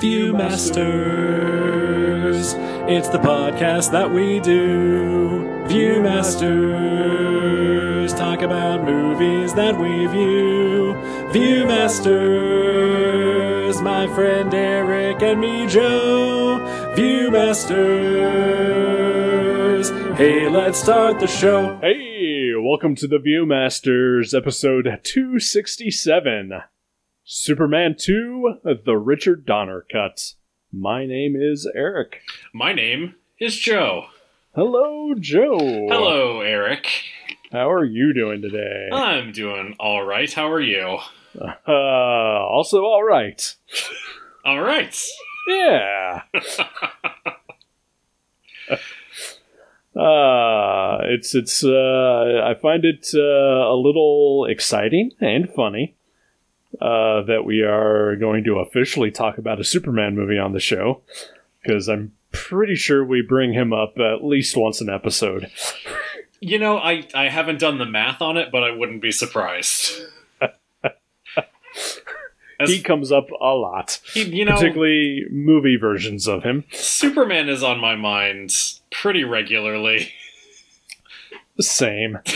Viewmasters. It's the podcast that we do. Viewmasters. Talk about movies that we view. Viewmasters. My friend Eric and me, Joe. Viewmasters. Hey, let's start the show. Hey, welcome to the Viewmasters, episode 267 Superman 2, the Richard Donner cut. My name is Eric. My name is Joe. Hello, Joe. Hello, Eric. How are you doing today? I'm doing all right. How are you? Uh, also, all right. All right. Yeah. uh, it's it's uh, I find it uh, a little exciting and funny uh, that we are going to officially talk about a Superman movie on the show because I'm pretty sure we bring him up at least once an episode. You know, I, I haven't done the math on it, but I wouldn't be surprised. As, He comes up a lot, he- you know, particularly movie versions of him. Superman is on my mind pretty regularly. Same.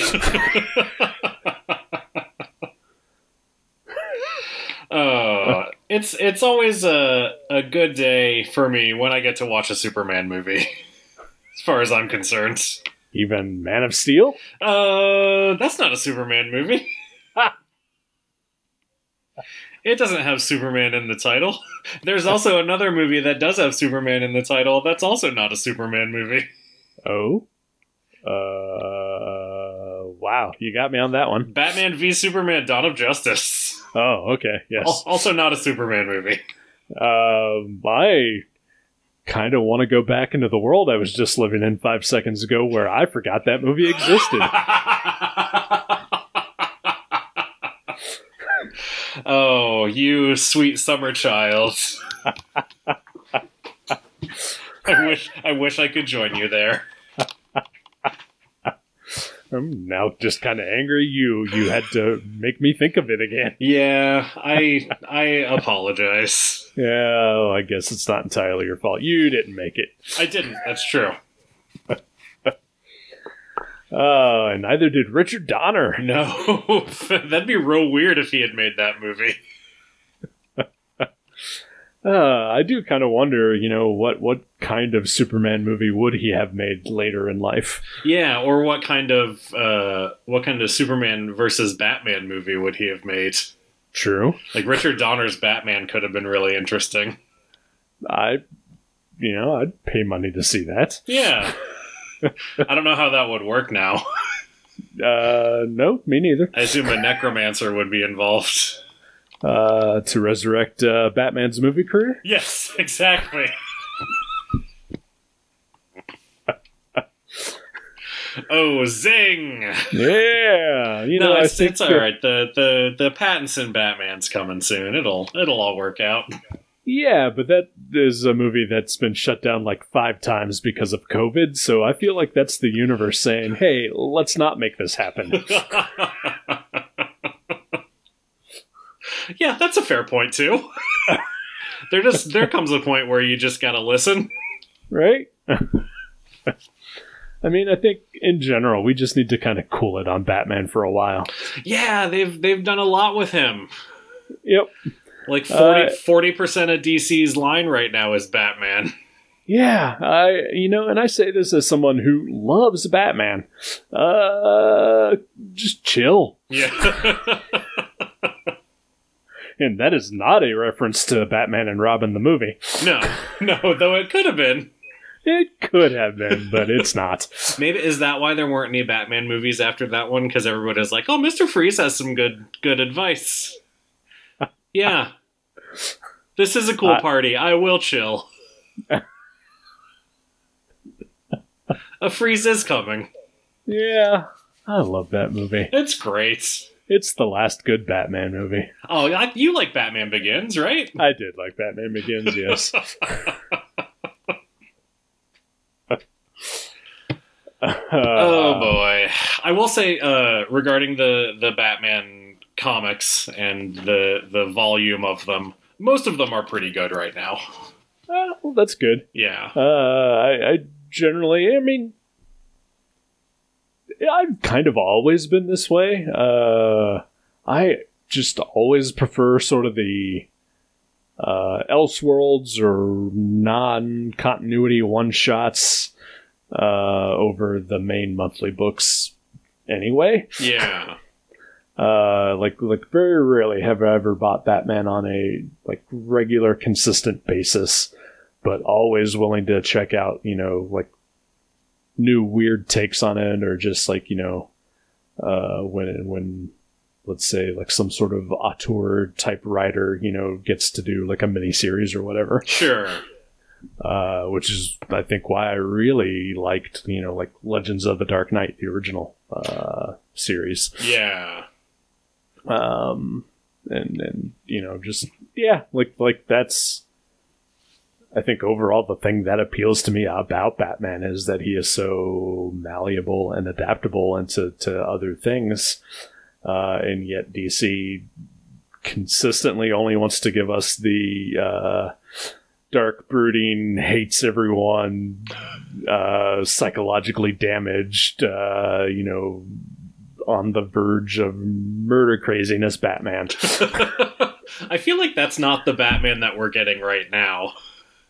Uh, it's it's always a a good day for me when I get to watch a Superman movie. as far as I'm concerned. Even Man of Steel. Uh, that's not a Superman movie. it doesn't have Superman in the title. There's also another movie that does have Superman in the title. That's also not a Superman movie. Oh. Uh. Wow, you got me on that one. Batman v Superman: Dawn of Justice. Oh, okay. Yes. Al- Also not a Superman movie. Um, I kind of want to go back into the world I was just living in five seconds ago, where I forgot that movie existed. oh, you sweet summer child. I wish I wish I could join you there. I'm now just kind of angry. You you had to make me think of it again. Yeah, I I apologize. Yeah, well, I guess it's not entirely your fault. You didn't make it. I didn't. That's true. Uh, and neither did Richard Donner. No, that'd be real weird if he had made that movie. Uh, I do kind of wonder, you know, what what kind of Superman movie would he have made later in life? Yeah, or what kind of uh, what kind of Superman versus Batman movie would he have made? True. Like Richard Donner's Batman could have been really interesting. I, you know, I'd pay money to see that. Yeah. I don't know how that would work now. Uh, no, me neither. I assume a necromancer would be involved. Uh, to resurrect uh, Batman's movie career. Yes, exactly. oh, zing! Yeah, you know, no, I it's, think it's all that- right. The the the Pattinson Batman's coming soon. It'll it'll all work out. Yeah, but that is a movie that's been shut down like five times because of COVID. So I feel like that's the universe saying, "Hey, let's not make this happen." yeah, that's a fair point too. there just there comes a point where you just gotta listen. right? I mean, I think in general, we just need to kind of cool it on Batman for a while. Yeah, they've they've done a lot with him. Yep. Like Uh, 40 percent of DC's line right now is Batman. Yeah, I you know, and I say this as someone who loves Batman. Uh, just chill. Yeah. And that is not a reference to Batman and Robin the movie. no, no, though it could have been. It could have been, but it's not. Maybe is that why there weren't any Batman movies after that one? Because everybody was like, "Oh, Mister Freeze has some good good advice." yeah, this is a cool I- party. I will chill. a freeze is coming. Yeah, I love that movie. It's great. It's the last good Batman movie. Oh, I- you like Batman Begins, right? I did like Batman Begins, yes. oh boy, I will say uh, regarding the the Batman comics and the the volume of them. most of them are pretty good right now. Uh, well, that's good. Yeah. Uh, I, I generally, I mean, I've kind of always been this way. Uh, I just always prefer sort of the uh, Elseworlds or non-continuity one-shots uh, over the main monthly books. Anyway, Yeah. uh, like like very rarely have I ever bought Batman on a like regular, consistent basis, but always willing to check out you know like new weird takes on it or just like you know uh, when when let's say like some sort of auteur type writer you know gets to do like a mini series or whatever Sure. uh, which is I think why I really liked you know like Legends of the Dark Knight the original uh, series Yeah. um and and you know just yeah like like that's i think overall the thing that appeals to me about batman is that he is so malleable and adaptable into to other things uh and yet dc consistently only wants to give us the uh dark brooding hates everyone uh psychologically damaged uh you know on the verge of murder craziness Batman. I feel like that's not the Batman that we're getting right now.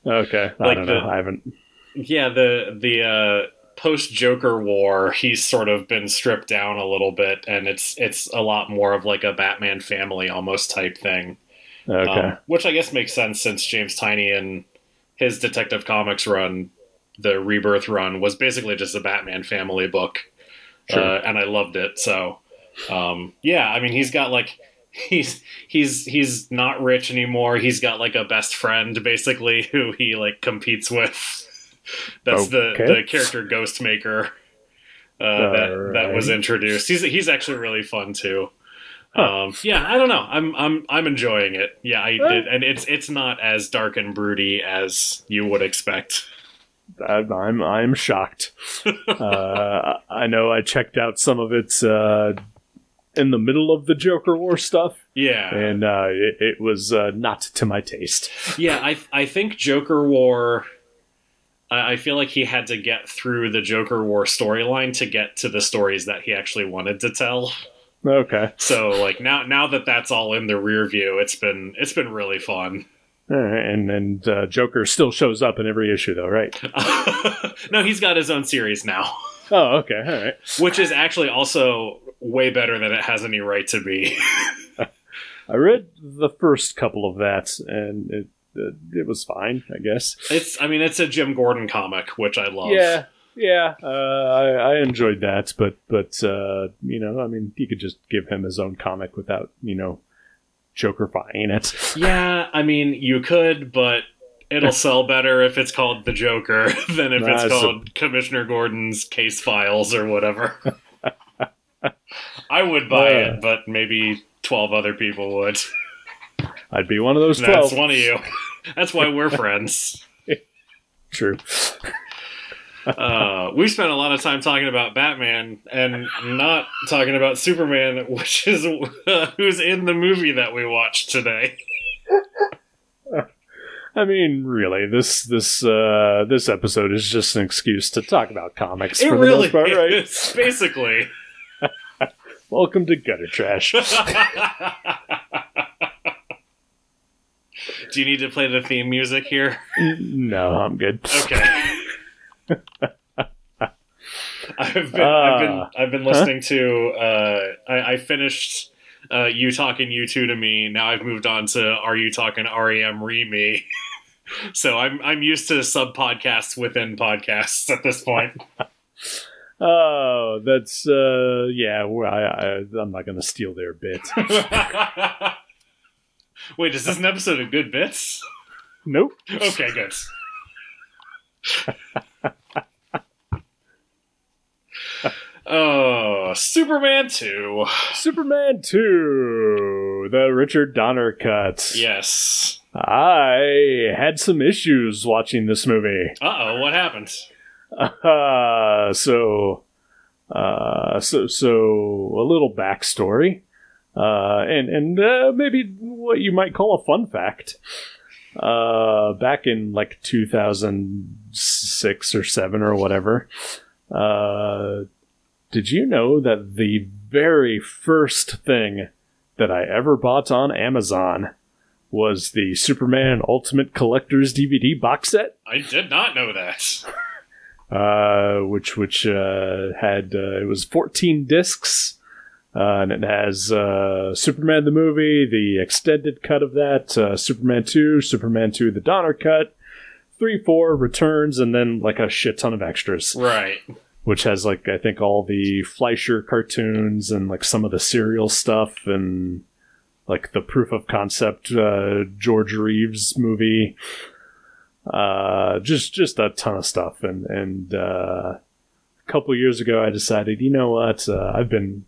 Okay, I Like don't the- know. I haven't. Yeah, the the uh, post Joker war, he's sort of been stripped down a little bit, and it's it's a lot more of like a Batman family almost type thing. Okay, Um, which I guess makes sense since James Tynion and his Detective Comics run, the Rebirth run, was basically just a Batman family book, Sure. uh, and I loved it. So, um, yeah, I mean, he's got like he's he's he's not rich anymore. He's got like a best friend basically who he like competes with. That's Okay. the the character Ghostmaker. Uh, that that was introduced. He's he's actually really fun too. Huh. Um, yeah, I don't know. I'm I'm I'm enjoying it. Yeah, I did, and it's it's not as dark and broody as you would expect. I'm I'm shocked. uh, I know I checked out some of its uh, in the middle of the Joker War stuff, Yeah, and uh, it, it was uh, not to my taste. yeah. I I think Joker War. I I feel like he had to get through the Joker War storyline to get to the stories that he actually wanted to tell. Okay, So like now now that that's all in the rear view, it's been it's been really fun. Right, and and uh, Joker still shows up in every issue, though, right? no, he's got his own series now. Oh, okay, all right. which is actually also way better than it has any right to be. I read the first couple of that, and it it, it was fine, I guess. it's, I mean, it's a Jim Gordon comic, which I love. Yeah, yeah, uh, I, I enjoyed that, but but uh, you know, I mean, you could just give him his own comic without you know, Jokerifying it. yeah. I mean, you could, but it'll sell better if it's called the Joker than if Nah, it's called Commissioner Gordon's Case Files or whatever. I would buy it, but maybe twelve other people would. I'd be one of those That's twelve. one of you. That's why we're friends. True. uh, we spent a lot of time talking about Batman and not talking about Superman, which is uh, who's in the movie that we watched today. I mean, really, this this uh, this episode is just an excuse to talk about comics It for the really most part, right? is, basically. Welcome to Gutter Trash. Do you need to play the theme music here? no, I'm good. Okay. I've been, I've been. I've been listening to. Uh, I, I finished uh, you talking U2 to me. Now I've moved on to Are you talking REM re me. so I'm I'm used to sub podcasts within podcasts at this point. Oh, that's uh, yeah. I, I I'm not gonna steal their bit. Wait, is this an episode of Good Bits? nope. Okay, good. Oh, Superman 2. Superman 2, the Richard Donner cut. Yes. I had some issues watching this movie. Uh oh, what happened? Uh, so, uh, so, so a little backstory. Uh, and and uh, maybe what you might call a fun fact. Uh, back in like 2006 or 7 or whatever, uh, did you know that the very first thing that I ever bought on Amazon was the Superman Ultimate Collector's DVD box set? I did not know that. uh, which which uh, had uh, it was 14 discs, uh, and it has uh, Superman the movie, the extended cut of that, uh, Superman 2, Superman 2 the Donner cut, three, four returns, and then like a shit ton of extras, Right. Which has like I think all the Fleischer cartoons and like some of the serial stuff and like the proof of concept uh, George Reeves movie uh, just just a ton of stuff. And and uh, a couple years ago, I decided, you know what, uh, I've been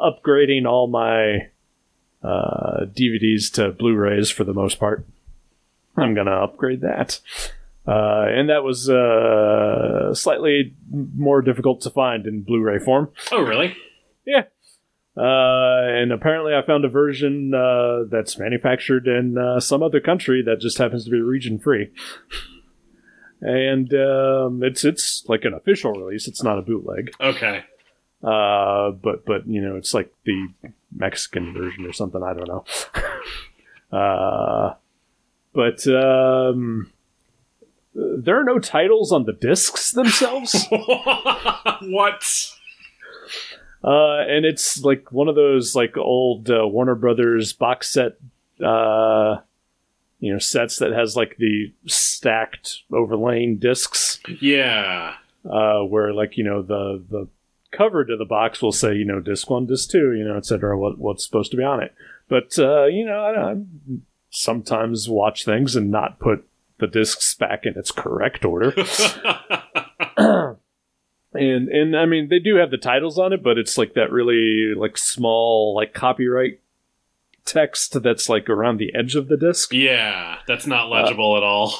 upgrading all my uh, DVDs to Blu-rays for the most part. I'm gonna upgrade that. Uh, and that was uh, slightly more difficult to find in Blu-ray form. Oh, really? Yeah. Uh, and apparently, I found a version uh, that's manufactured in uh, some other country that just happens to be region free. and um, it's it's like an official release. It's not a bootleg. Okay. Uh, but but you know, it's like the Mexican version or something. I don't know. uh, but um, there are no titles on the discs themselves. what? Uh, and it's like one of those like old uh, Warner Brothers box set, uh, you know, sets that has like the stacked overlaying discs, Yeah. uh, where like you know the the cover to the box will say you know disc one, disc two, you know, etc. What what's supposed to be on it, but uh, you know, I, I sometimes watch things and not put the discs back in its correct order. and and I mean they do have the titles on it, but it's like that really like small like copyright text that's like around the edge of the disc. yeah, that's not legible at all.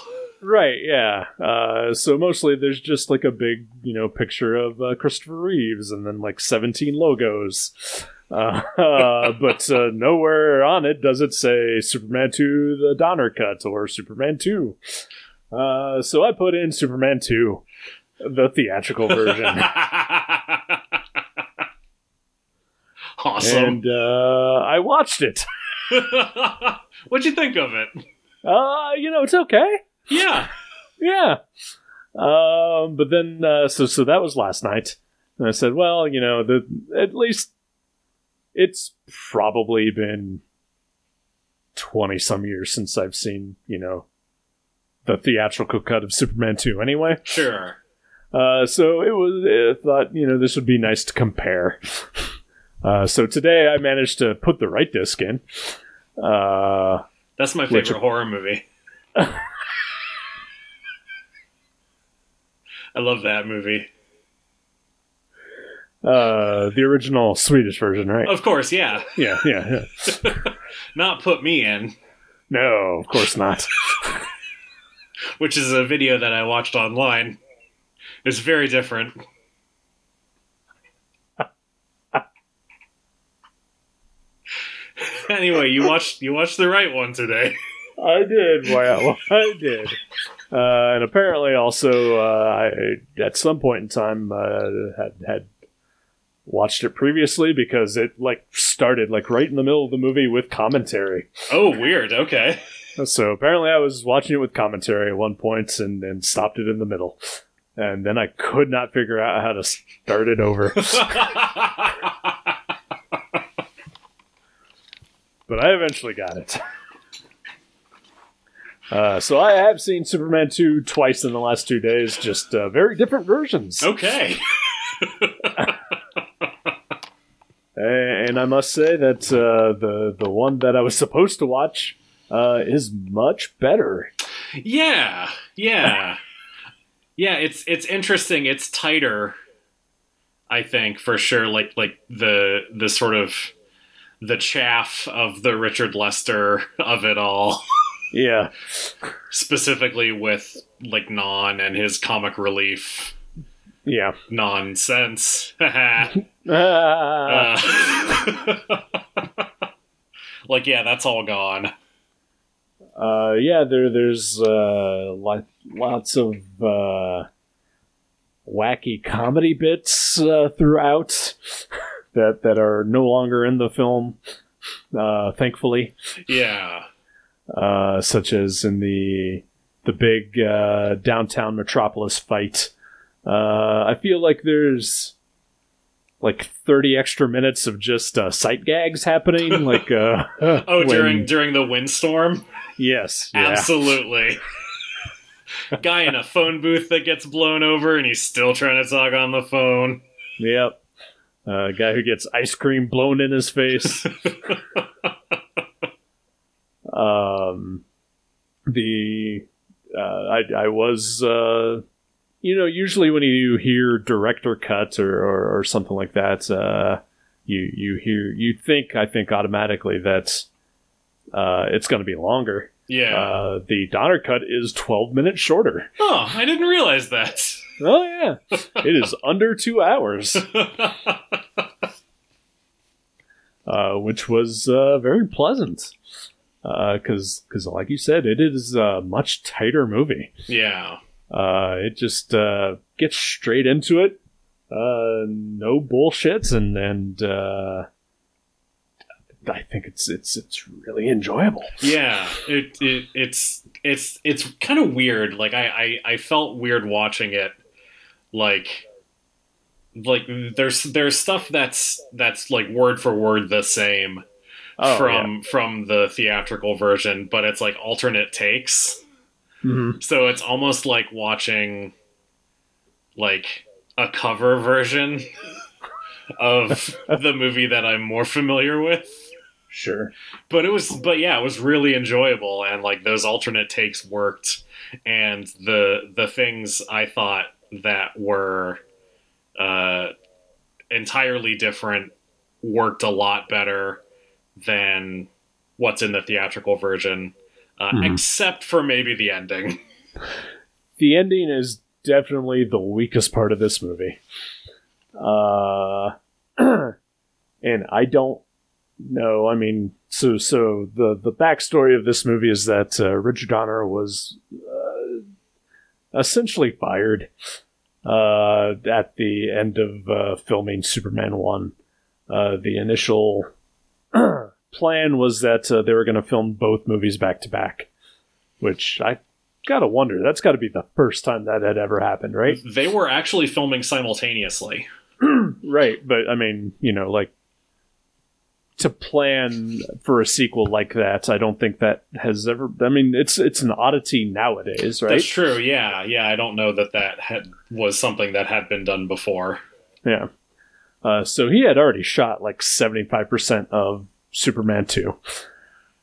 Right, yeah. Uh, so mostly there's just like a big, you know, picture of uh, Christopher Reeves and then like 17 logos. Uh, uh, but uh, nowhere on it does it say Superman 2 the Donner cut or Superman 2. Uh, so I put in Superman 2, the theatrical version. awesome. and uh, I watched it. What'd you think of it? Uh, you know, it's okay. Yeah. Yeah. Um, but then, uh, so so that was last night, and I said, well, you know, the at least it's probably been twenty some years since I've seen, you know, the theatrical cut of Superman two. Anyway, Sure. uh, so it was. I thought, you know, this would be nice to compare. Uh, so today I managed to put the right disc in. Uh, That's my Which- favorite horror movie. I love that movie. Uh, the original Swedish version, right? Of course, yeah. Yeah, yeah, yeah. Not put me in, No, of course not. which is a video that I watched online. It's very different. anyway, you watched you watched the right one today. I did. Well, I did. Uh, and apparently, also, uh, I at some point in time uh, had had watched it previously because it like started like right in the middle of the movie with commentary. Oh, weird. Okay. So apparently, I was watching it with commentary at one point and and stopped it in the middle, and then I could not figure out how to start it over. but I eventually got it. Uh, so I have seen Superman 2 twice in the last two days, just uh, very different versions. okay. And I must say that uh, the the one that I was supposed to watch uh, is much better. Yeah, yeah, yeah. It's it's interesting. It's tighter, I think for sure. Like like the the sort of the chaff of the Richard Lester of it all, Yeah, specifically with like Non and his comic relief yeah. nonsense. Uh, like yeah, that's all gone. Uh, yeah, there there's uh, lot, lots of uh, wacky comedy bits uh, throughout that that are no longer in the film. Uh, thankfully, Yeah. uh, such as in the the big uh, downtown metropolis fight. Uh, I feel like there's like 30 extra minutes of just uh, sight gags happening. like, uh, Oh, when- during during the windstorm? yes, yeah. Absolutely. Guy in a phone booth that gets blown over and he's still trying to talk on the phone. Yep. Uh, guy who gets ice cream blown in his face. um, the uh, I I was uh, you know usually when you hear director cuts or, or, or something like that, uh, you you hear you think I think automatically that uh, it's going to be longer. Yeah. Uh, the Donner cut is twelve minutes shorter. oh, I didn't realize that. Oh yeah, it is under two hours. uh, which was uh, very pleasant. Because, because like you said, it is a much tighter movie. yeah. Uh, it just uh, gets straight into it. Uh, no bullshits, and and uh, I think it's it's it's really enjoyable. Yeah. It, it it's it's it's kind of weird. Like I, I I felt weird watching it. Like like there's there's stuff that's that's like word for word the same Oh, from from the theatrical version, but it's like alternate takes. Mhm. So it's almost like watching like a cover version of the movie that I'm more familiar with. Sure. But it was but yeah, it was really enjoyable and like those alternate takes worked and the the things I thought that were uh entirely different worked a lot better than what's in the theatrical version. Uh, Mhm. except for maybe the ending. the ending is definitely the weakest part of this movie. Uh, and I don't know. I mean, so so the the backstory of this movie is that uh, Richard Donner was uh, essentially fired uh, at the end of uh, filming Superman one. Uh, the initial plan was that uh, they were going to film both movies back to back, which I gotta wonder. That's got to be the first time that had ever happened, right? They were actually filming simultaneously. Right, but I mean, you know, like to plan for a sequel like that, I don't think that has ever. I mean, it's it's an oddity nowadays, right? That's true. Yeah, yeah. I don't know that that had, was something that had been done before. Yeah. Uh, so he had already shot like seventy five percent of Superman two,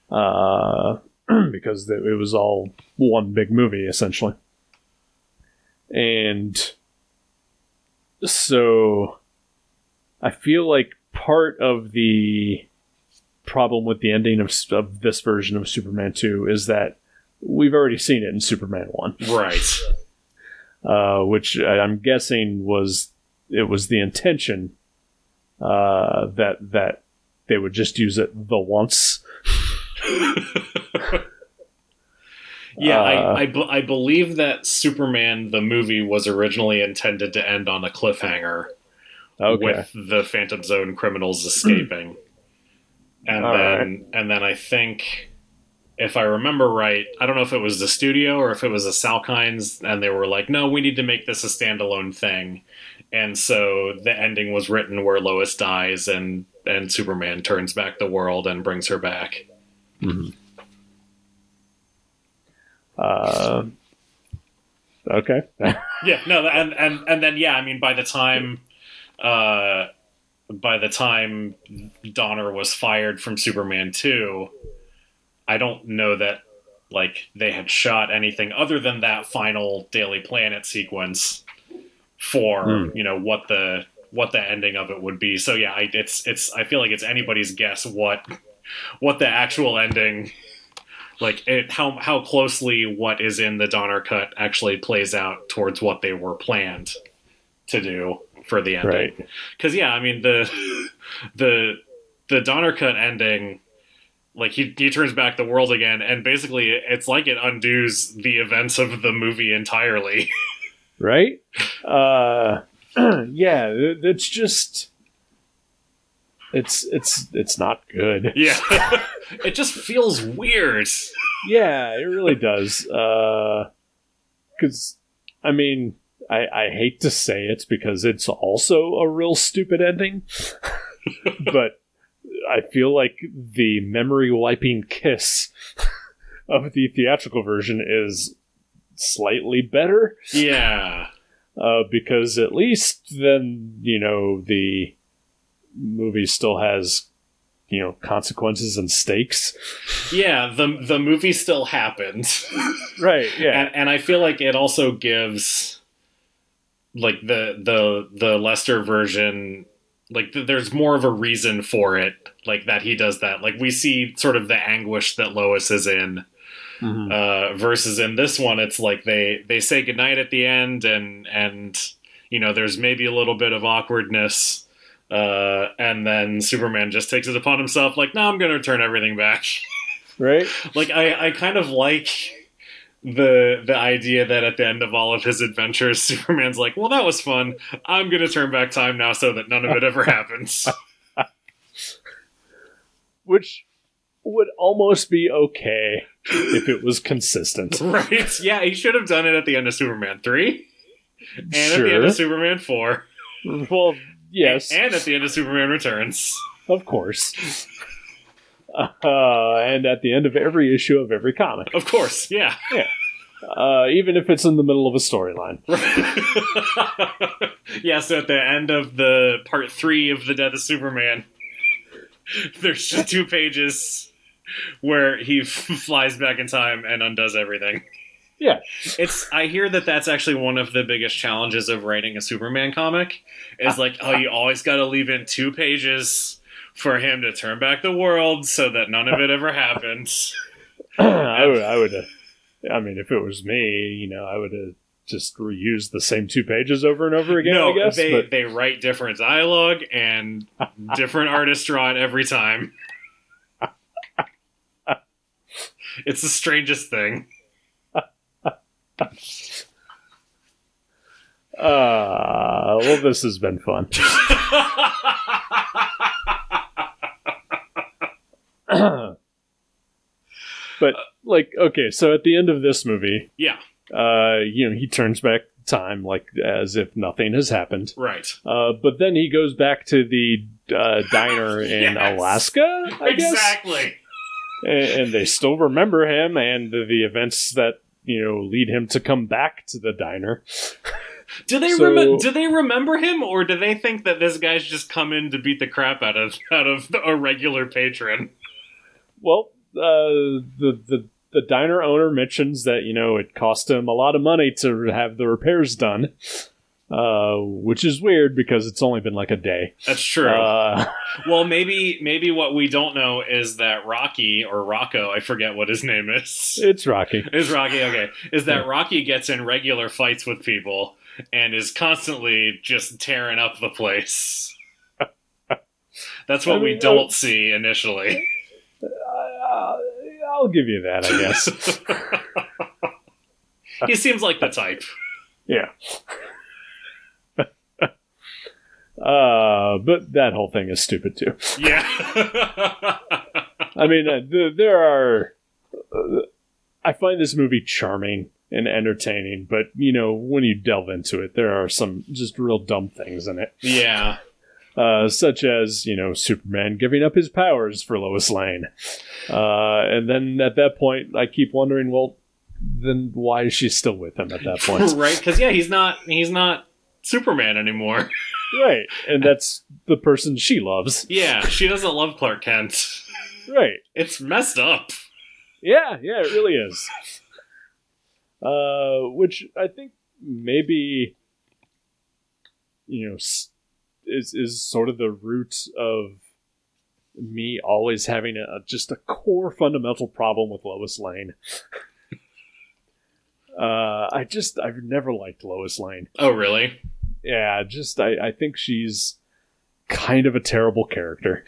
uh, because it it was all one big movie essentially, and so I feel like part of the problem with the ending of, of this version of Superman 2 is that we've already seen it in Superman 1, Right. uh, which I'm guessing was it was the intention uh, that that they would just use it the once. Yeah, Uh, I I, believe that Superman the movie was originally intended to end on a cliffhanger Okay. with the Phantom Zone criminals escaping, and All then and then I think. If I remember right, I don't know if it was the studio or if it was the Salkinds, and they were like, "No, we need to make this a standalone thing," and so the ending was written where Lois dies and and Superman turns back the world and brings her back. Uh, okay. Yeah, no, and and and then yeah, I mean, by the time, uh, by the time Donner was fired from Superman two, I don't know that like they had shot anything other than that final Daily Planet sequence for Hmm. you know what the what the ending of it would be. So yeah, I, it's it's I feel like it's anybody's guess what what the actual ending like it, how how closely what is in the Donner cut actually plays out towards what they were planned to do for the ending. Right. Because yeah, I mean the the the Donner cut ending like he he turns back the world again, and basically it's like it undoes the events of the movie entirely. right? Uh, yeah, it- it's just it's it's it's not good. yeah, it just feels weird. Yeah, it really does. Uh, because I mean, I I hate to say it because it's also a real stupid ending, but I feel like the memory wiping kiss of the theatrical version is slightly better. Yeah, uh, because at least then you know the movie still has you know consequences and stakes. yeah. the The movie still happened. Right. Yeah. and, and I feel like it also gives like the the the Lester version like th- there's more of a reason for it like that he does that like we see sort of the anguish that Lois is in Mhm. uh versus in this one it's like they they say goodnight at the end and and you know there's maybe a little bit of awkwardness uh and then Superman just takes it upon himself like no I'm going to turn everything back Right. like I, I kind of like the the idea that at the end of all of his adventures superman's like well that was fun i'm gonna turn back time now so that none of it ever happens Which would almost be okay if it was consistent. right. Yeah he should have done it at the end of superman 3 and at the end of superman 4 Well, yes, and at the end of superman returns. Of course. Uh, and at the end of every issue of every comic, of course yeah. Uh, even if it's in the middle of a storyline. yeah so at the end of the part 3 of the death of superman there's just two pages where he flies back in time and undoes everything Yeah. it's i hear that that's actually one of the biggest challenges of writing a superman comic is like oh you always got to leave in two pages for him to turn back the world so that none of it ever happens I would, I would, I mean, if it was me, you know, I would have just reused the same two pages over and over again. no I guess, they but they write different dialogue and different artists draw it every time it's the strangest thing uh, well, this has been fun. but like, okay, so at the end of this movie, yeah uh, you know, he turns back time like as if nothing has happened. right Uh, but then he goes back to the uh, diner in Yes. Alaska, I exactly and, and they still remember him and the, events that you know lead him to come back to the diner. Do they So- remem- do they remember him, or do they think that this guy's just come in to beat the crap out of out of a regular patron? Well, uh, the the the diner owner mentions that you know it cost him a lot of money to have the repairs done, uh, which is weird because it's only been like a day. That's true. Uh, well, maybe maybe what we don't know is that Rocky or Rocco, I forget what his name is. it's Rocky. Is Rocky okay? Is that Rocky gets in regular fights with people and is constantly just tearing up the place? That's what I we don't uh, see initially. Uh, I'll give you that, I guess. he seems like the type. yeah. Uh, but that whole thing is stupid too. Yeah. I mean, uh, th- there are. Uh, I find this movie charming and entertaining, but you know, when you delve into it, there are some just real dumb things in it, yeah. uh, such as you know Superman giving up his powers for Lois Lane, uh, and then at that point, I keep wondering, well, then why is she still with him at that point? right because yeah he's not he's not superman anymore right, and that's the person she loves, yeah she doesn't love clark kent right? it's messed up Yeah, yeah, it really is. Uh, which I think maybe you know is is sort of the root of me always having a just a core fundamental problem with Lois Lane. uh, I just I've never liked Lois Lane. oh really Yeah, just I I think she's kind of a terrible character.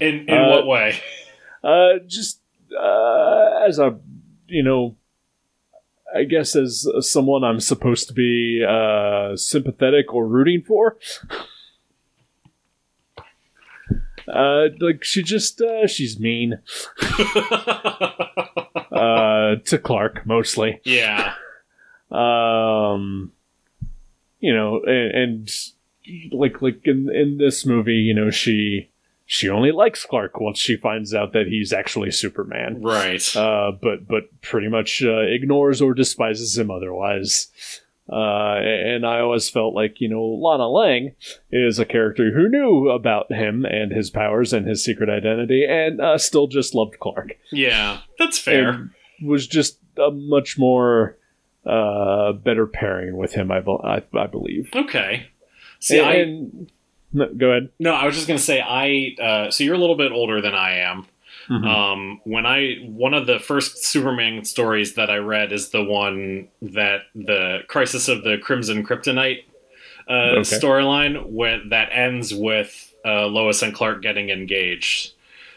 in in Uh, what way Uh, just uh, as a, you know, I guess as someone I'm supposed to be uh, sympathetic or rooting for. Uh, like she just uh, she's mean uh, to Clark mostly. yeah. Um, you know, and, and like like in in this movie, you know, she she only likes Clark once she finds out that he's actually Superman. Right. Uh, but but pretty much uh, ignores or despises him otherwise. Uh, and I always felt like you know Lana Lang is a character who knew about him and his powers and his secret identity, and uh, still just loved Clark. yeah. That's fair. And was just a much more uh, better pairing with him. I, I, I believe. okay. See, and, I and- no, go ahead. no, I was just gonna say I. Uh, so you're a little bit older than I am. Mhm. Um, when I one of the first Superman stories that I read is the one that the Crisis of the Crimson Kryptonite uh, Okay. storyline, when that ends with uh, Lois and Clark getting engaged.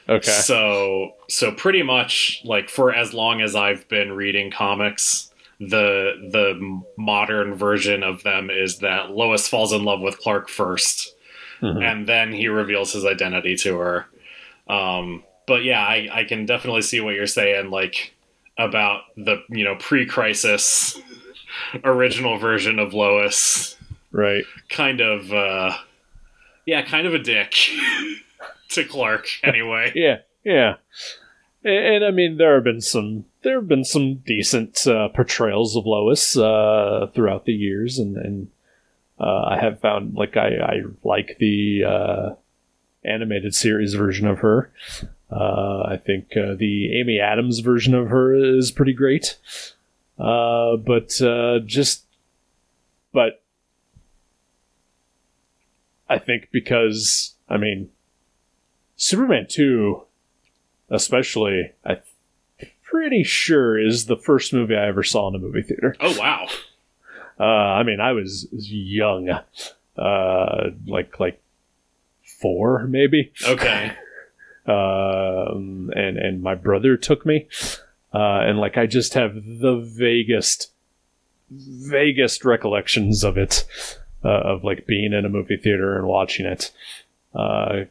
Okay. So so pretty much like for as long as I've been reading comics, the the modern version of them is that Lois falls in love with Clark 1st Mhm. and then he reveals his identity to her. Um, but yeah, I, I can definitely see what you're saying, like about the you know pre-crisis original version of Lois, Right. kind of uh, yeah, kind of a dick to Clark anyway. Yeah. Yeah. And, and I mean, there have been some there have been some decent uh, portrayals of Lois uh, throughout the years, and and uh, I have found like I, I like the uh, animated series version of her. Uh, I think uh, the Amy Adams version of her is pretty great, but just but I think because I mean Superman two especially, I'm pretty sure is the first movie I ever saw in a movie theater. Oh wow, Uh, I mean, I was young, uh, like like four maybe, okay, um, and and my brother took me, uh, and like I just have the vaguest, vaguest recollections of it, uh, of like being in a movie theater and watching it. Uh,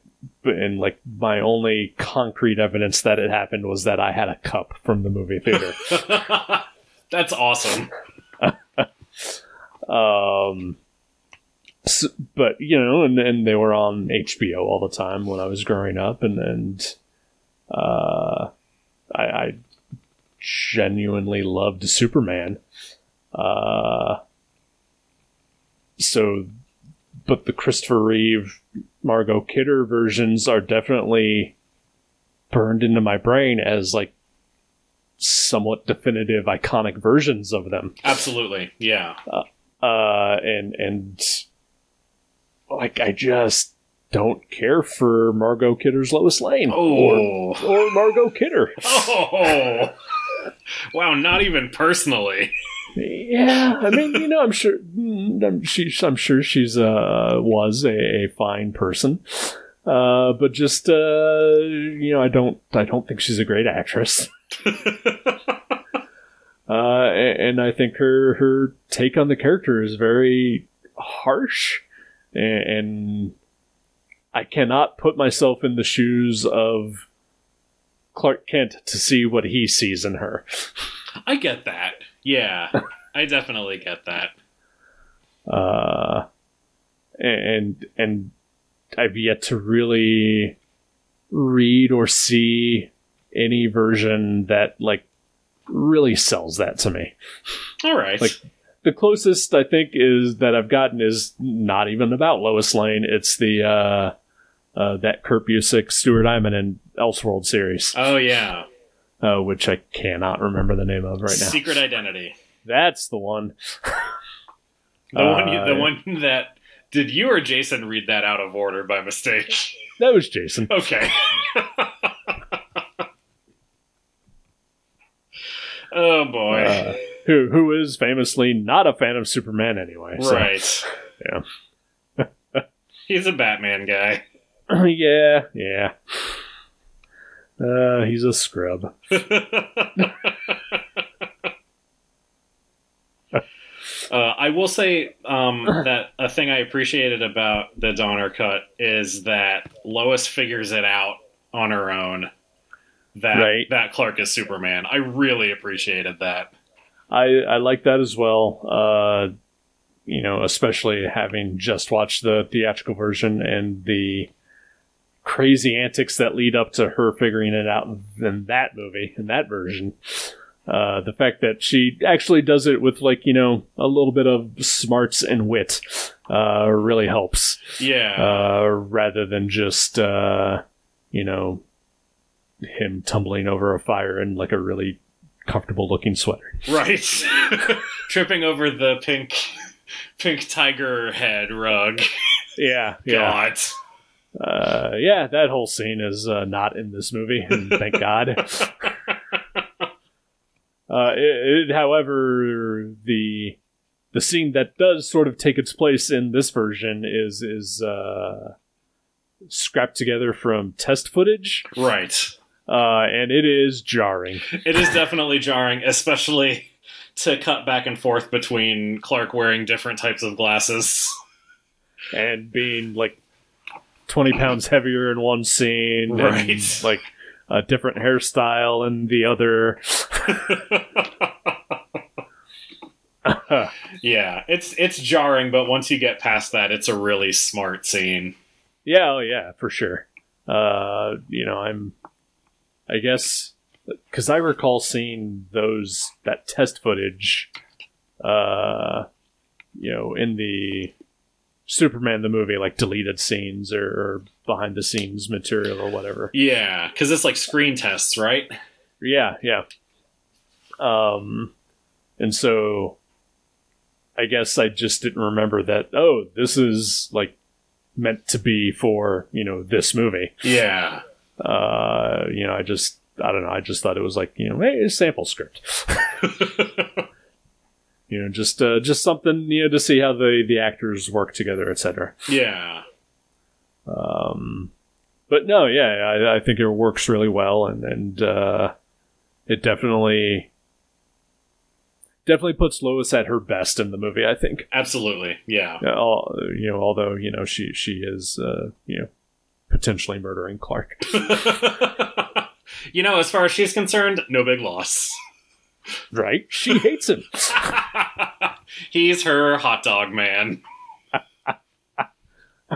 and like my only concrete evidence that it happened was that I had a cup from the movie theater. that's awesome. Um, s but you know, and, and they were on HBO all the time when I was growing up, and and uh, I, I genuinely loved Superman. Uh, so, but the Christopher Reeve, Margot Kidder versions are definitely burned into my brain as like somewhat definitive, iconic versions of them Absolutely, yeah. uh, and and like I just don't care for Margot Kidder's Lois Lane or Oh, or Margot Kidder. oh, wow! Not even personally. Yeah, I mean, you know, I'm sure mm, I'm, she, I'm sure she's uh was a, a fine person, uh, but just uh, you know, I don't I don't think she's a great actress. Uh, and I think her her take on the character is very harsh, and I cannot put myself in the shoes of Clark Kent to see what he sees in her. I get that. Yeah, I definitely get that. Uh, and and I've yet to really read or see any version that like really sells that to me. All right. Like- the closest I think is that I've gotten is not even about Lois Lane. It's the uh, uh, that Kurt Busiek, Stuart Immonen, and Elseworld series, oh yeah, uh, which I cannot remember the name of right now. Secret Identity. That's the one. The one. You, the one that. Did you or Jason read that out of order by mistake? That was Jason. Okay. oh boy. Uh, who who is famously not a fan of Superman anyway. so- right. yeah. He's a Batman guy. yeah, yeah. He's a scrub. Uh, I will say um, that a thing I appreciated about the Donner cut is that Lois figures it out on her own that Right. that Clark is Superman. I really appreciated that. I I like that as well. Uh, you know, especially having just watched the theatrical version and the crazy antics that lead up to her figuring it out in that movie in that version. Uh, the fact that she actually does it with like you know a little bit of smarts and wit uh, really helps Yeah. uh, rather than just uh, you know him tumbling over a fire in like a really comfortable looking sweater. Right. Tripping over the pink pink tiger head rug. Yeah, yeah, God. Uh, yeah. That whole scene is uh, not in this movie, and thank God. Uh, it, it, however, the the scene that does sort of take its place in this version is is uh, scrapped together from test footage, Right. uh, and it is jarring. It is definitely jarring, especially to cut back and forth between Clark wearing different types of glasses. and being like 20 pounds heavier in one scene Right. and like a different hairstyle in the other yeah, it's it's jarring, but once you get past that, it's a really smart scene. yeah oh yeah for sure uh you know i'm i guess because i recall seeing those that test footage uh you know in the superman the movie like deleted scenes or, or behind the scenes material or whatever Yeah, because it's like screen tests, right? Yeah, yeah. Um, and so I guess I just didn't remember that. Oh, this is like meant to be for you know this movie. Yeah. Uh, you know, I just I don't know. I just thought it was like you know, hey, a sample script. you know, just uh, just something you know to see how the the actors work together, etc. yeah. Um, but no, yeah, I, I think it works really well, and and uh, it definitely definitely puts Lois at her best in the movie. I think, Absolutely. Yeah. Yeah, al- you know, although you know she she is uh, you know potentially murdering Clark. you know, as far as she's concerned, no big loss. Right? She hates him. He's her hot dog man.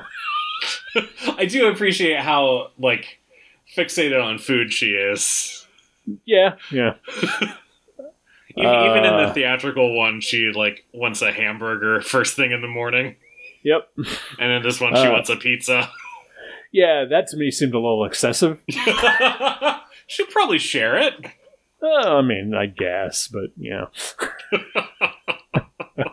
I do appreciate how like fixated on food she is. Yeah, yeah, Even, even in the Uh. theatrical one, she like wants a hamburger first thing in the morning, yep, and in this one, she Uh. wants a pizza. yeah. That to me seemed a little excessive. She'll probably share it. I mean, I guess, but.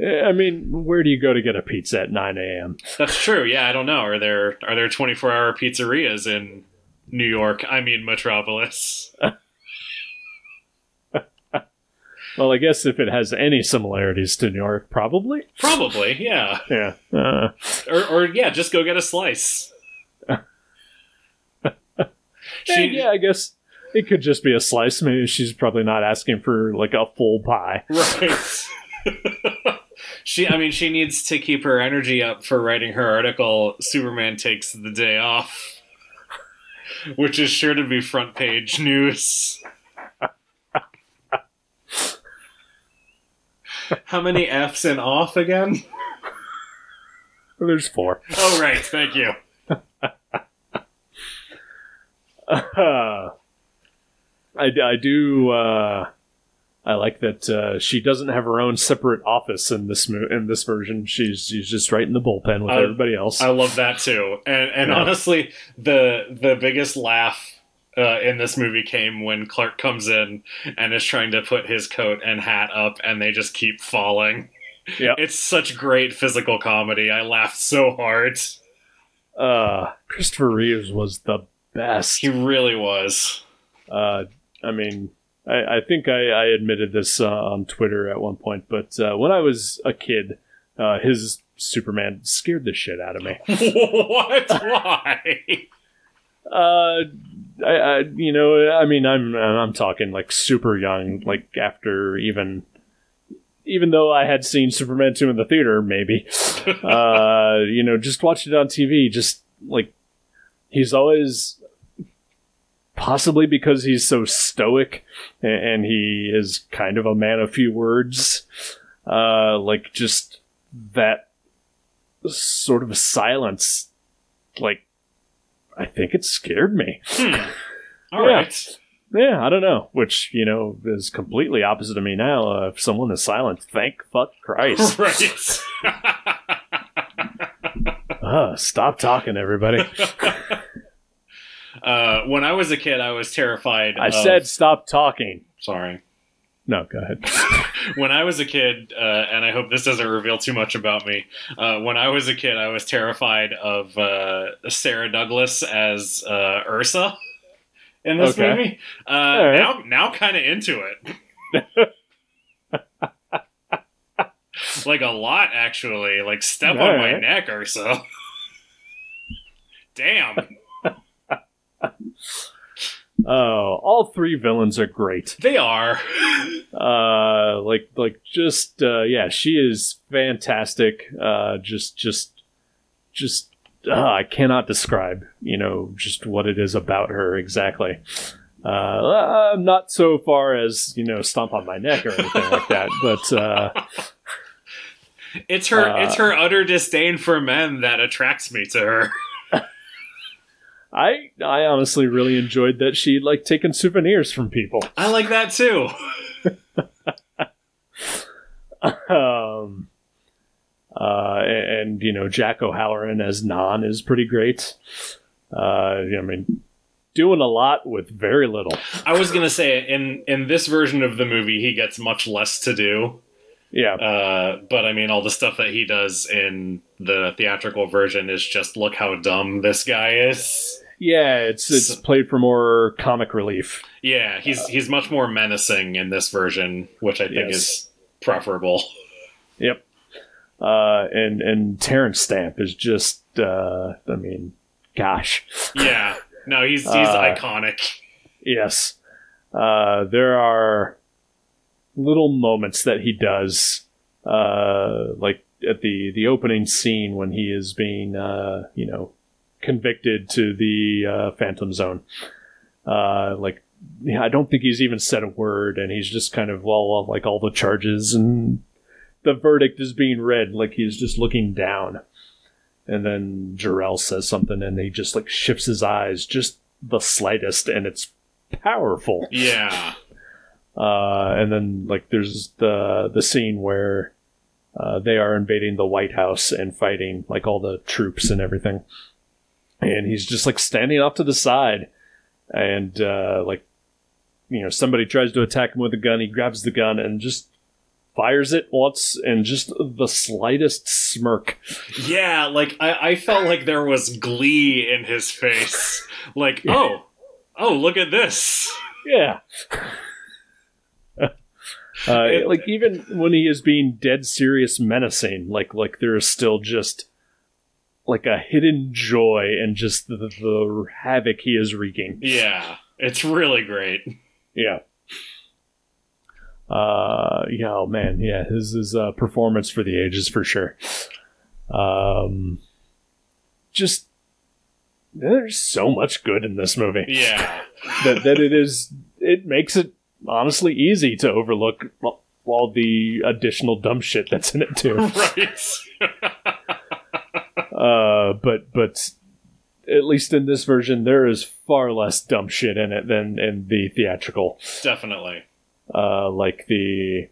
Eh, I mean, where do you go to get a pizza at 9 a.m.? That's true. Yeah, I don't know. Are there are there twenty four hour pizzerias in New York? I mean, Metropolis. Well, I guess if it has any similarities to New York, probably. Probably, yeah. Yeah. Uh, Or, or yeah, just go get a slice. yeah, yeah, I guess it could just be a slice. Maybe she's probably not asking for like a full pie. Right. she, I mean, she needs to keep her energy up for writing her article. Superman takes the day off, which is sure to be front page news. How many F's in off again? There's four. Oh, right. Thank you. Uh, I, I do. Uh, I like that uh, she doesn't have her own separate office in this mo- in this version. She's she's just right in the bullpen with I- everybody else. I love that too. And and Yeah. honestly, the the biggest laugh uh, in this movie came when Clark comes in and is trying to put his coat and hat up, and they just keep falling. Yeah. It's such great physical comedy. I laughed so hard. uh, Christopher Reeves was the best. He really was. Uh, I mean, I, I think I, I admitted this uh, on Twitter at one point, but uh, when I was a kid, uh, his Superman scared the shit out of me. what? Why? Uh, I, I you know I mean I'm I'm talking like super young like after even even though I had seen Superman 2 in the theater maybe uh you know just watched it on TV just like he's always possibly because he's so stoic and, and he is kind of a man of few words uh like just that sort of silence like I think it scared me. Hmm. All Yeah. right. Yeah, I don't know. Which, you know, is completely opposite of me now. Uh, if someone is silent, thank fuck Christ. Right. uh, stop talking, everybody. Uh, when I was a kid, I was terrified. I of- said stop talking. sorry. No, go ahead. when I was a kid, uh, and I hope this doesn't reveal too much about me. Uh, when I was a kid, I was terrified of uh, Sarah Douglas as uh, Ursa in this Okay. movie. Uh, right. Now, now, kind of into it. like a lot, actually. Like step All on my right. neck, Ursa. Damn. Oh, all three villains are great. They are. Uh, like, like, just, uh, yeah, she is fantastic. Uh, just, just, just, uh, I cannot describe, you know, just what it is about her exactly. Uh, uh, not so far as, you know, stomp on my neck or anything like that, but, uh, It's her. Uh, it's her utter disdain for men that attracts me to her. I, I honestly really enjoyed that she like taking souvenirs from people. I like that too. um, uh, and, you know Jack O'Halloran as Non is pretty great. Uh, I mean, doing a lot with very little. I was gonna say in in this version of the movie, he gets much less to do. Yeah, Uh, but I mean, all the stuff that he does in the theatrical version is just look how dumb this guy is. yeah, it's it's played for more comic relief. Yeah, he's he's much more menacing in this version, which I think Yes. is preferable. Yep. Uh, and and Terence Stamp is just, uh, I mean, gosh, Yeah, no, he's he's Uh, iconic. yes. Uh, there are little moments that he does, uh, like at the the opening scene when he is being, uh, you know, convicted to the uh, Phantom Zone. Uh, like, I don't think he's even said a word, and he's just kind of well, like all the charges and the verdict is being read, like he's just looking down. And then Jor-El says something, and he just like shifts his eyes just the slightest, and it's powerful. Yeah, Uh, and then like there's the the scene where uh, they are invading the White House and fighting like all the troops and everything, and he's just like standing off to the side, and uh, like you know somebody tries to attack him with a gun, he grabs the gun and just fires it once, and just the slightest smirk. yeah. Like I, I felt like there was glee in his face. Like, oh, oh, look at this. Yeah. Uh, like even when he is being dead serious menacing like like there is still just like a hidden joy and just the, the havoc he is wreaking. Yeah, it's really great. yeah. Uh yeah oh man. Yeah his his uh, performance for the ages for sure. Um just there's so much good in this movie. Yeah. that that it is it makes it honestly easy to overlook all the additional dumb shit that's in it too. right. uh, but but at least in this version, there is far less dumb shit in it than in the theatrical. Definitely. Uh, like the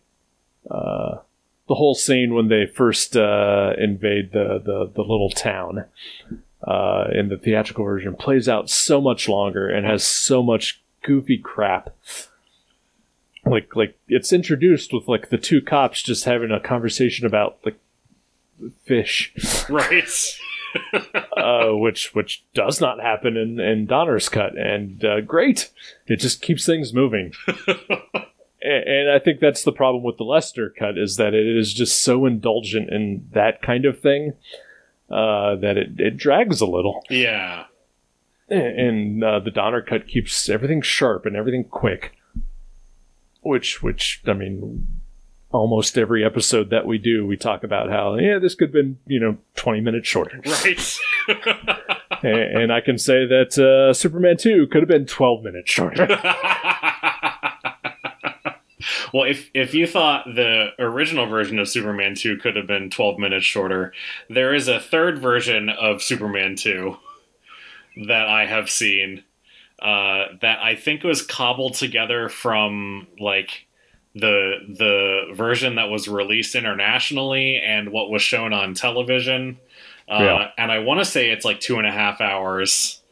uh, the whole scene when they first uh, invade the, the the little town. Uh, in the theatrical version, plays out so much longer and has so much goofy crap. Like like it's introduced with like the two cops just having a conversation about like fish Right. uh, which which does not happen in, in Donner's cut, and uh, great, it just keeps things moving. A- and I think that's the problem with the Lester cut is that it is just so indulgent in that kind of thing uh, that it, it drags a little. yeah. and uh, the Donner cut keeps everything sharp and everything quick. Which, which I mean, almost every episode that we do, we talk about how yeah, this could have been you know twenty minutes shorter, Right. and, and I can say that uh, Superman two could have been twelve minutes shorter. well, if if you thought the original version of Superman 2 could have been 12 minutes shorter, there is a third version of Superman 2 that I have seen uh, that I think was cobbled together from like the the version that was released internationally and what was shown on television. Uh, Yeah. And I want to say it's like two and a half hours.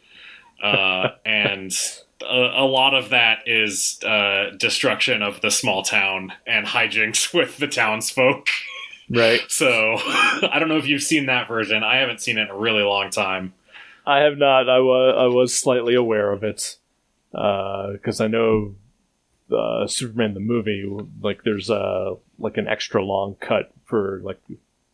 Uh, and a, a lot of that is uh, destruction of the small town and hijinks with the townsfolk. right. So I don't know if you've seen that version. I haven't seen it in a really long time. I have not. I was I was slightly aware of it because I know uh, Superman the movie. Like there's a like an extra long cut for like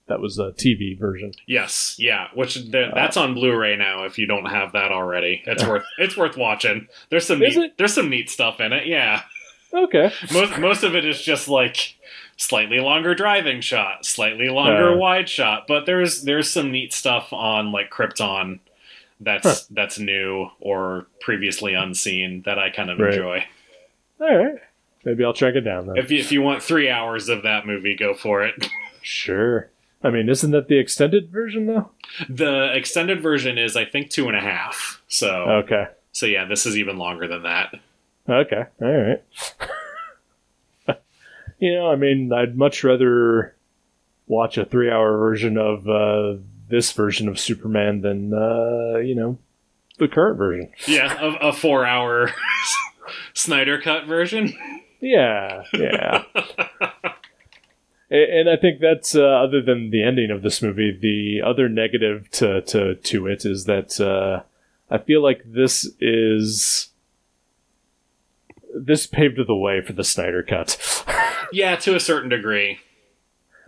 that was a TV version. Yes, yeah, which th- that's on Blu-ray now. If you don't have that already, it's worth it's worth watching. There's some Is neat, it? there's some neat stuff in it. Yeah, Okay. most most of it is just like slightly longer driving shot, slightly longer Uh. wide shot, but there's there's some neat stuff on like Krypton that's that's new or previously unseen that I kind of Right. enjoy. All right. Maybe I'll track it down then. If you, if you want three hours of that movie, go for it. sure. I mean, isn't that the extended version though? The extended version is I think two and a half. So Okay. so yeah, this is even longer than that. Okay. All right. you know, I mean, I'd much rather watch a three-hour version of uh, this version of Superman than uh, you know the current version. Yeah, a, a four hour Snyder cut version. Yeah, yeah. And I think that's uh, other than the ending of this movie, the other negative to to to it is that uh, I feel like this is this paved the way for the Snyder cut. Yeah, to a certain degree.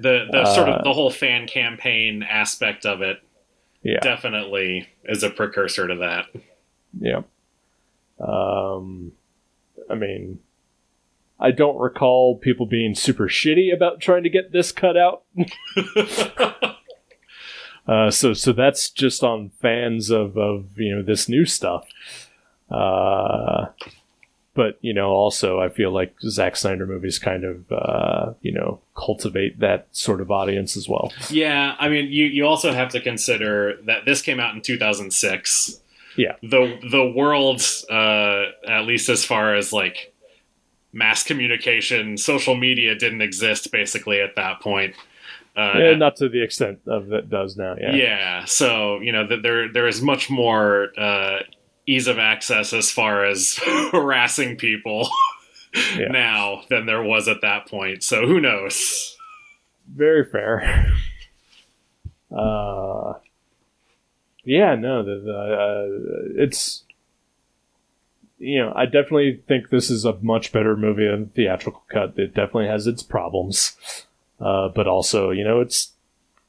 The the sort Uh, of the whole fan campaign aspect of it yeah, definitely is a precursor to that. yeah. Um, I mean, I don't recall people being super shitty about trying to get this cut out. Uh, so so that's just on fans of of you know this new stuff. Uh, but you know, also I feel like Zack Snyder movies kind of uh, you know cultivate that sort of audience as well. yeah, I mean, you you also have to consider that this came out in 2006. Yeah. The the world, uh, at least as far as like mass communication, social media didn't exist basically at that point. Uh, Yeah, not to the extent of that does now. Yeah. Yeah. So you know that there there is much more uh, ease of access as far as harassing people Yeah. now than there was at that point. So who knows? very fair. Uh, yeah, no, the, the, uh, it's you know, I definitely think this is a much better movie than the theatrical cut. It definitely has its problems, uh, but also, you know, it's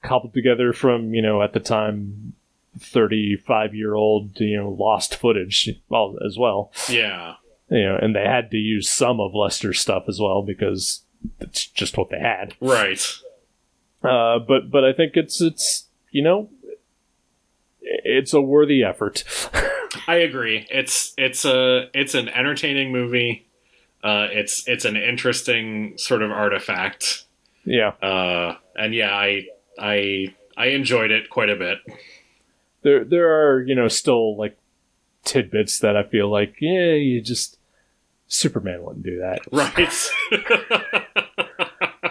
cobbled together from you know at the time. 35 year old you know lost footage well as well Yeah. you know and they had to use some of lester's stuff as well because it's just what they had Right. uh, but but I think it's it's you know it's a worthy effort. I agree. It's it's a it's an entertaining movie. Uh, it's it's an interesting sort of artifact. yeah, Uh, and yeah, I I I enjoyed it quite a bit. There there are you know still like tidbits that I feel like yeah you just Superman wouldn't do that. Right.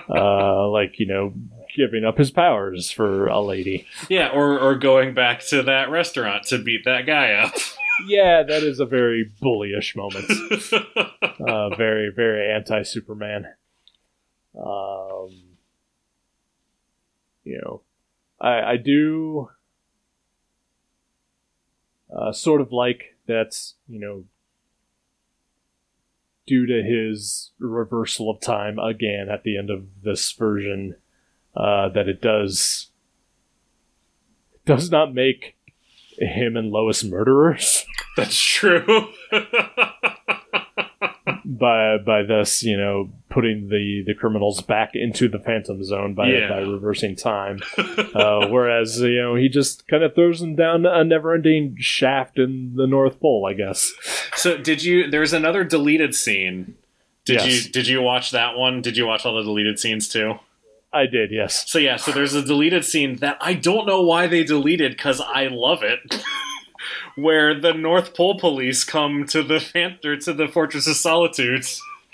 Uh, like you know giving up his powers for a lady. yeah, or or going back to that restaurant to beat that guy up. Yeah, that is a very bullyish moment. uh, very very anti Superman. Um, you know, I I do uh, sort of like that's you know due to his reversal of time again at the end of this version uh, that it does does not make him and Lois murderers. That's true. by by thus you know putting the the criminals back into the phantom zone by Yeah. by reversing time uh, whereas you know he just kind of throws them down a never-ending shaft in the north pole i guess so did you? There's another deleted scene. Did Yes. you? Did you watch that one? Did you watch all the deleted scenes too? i did yes So yeah, so there's a deleted scene that I don't know why they deleted because I love it. Where the North Pole police come to the fan- or to the Fortress of Solitude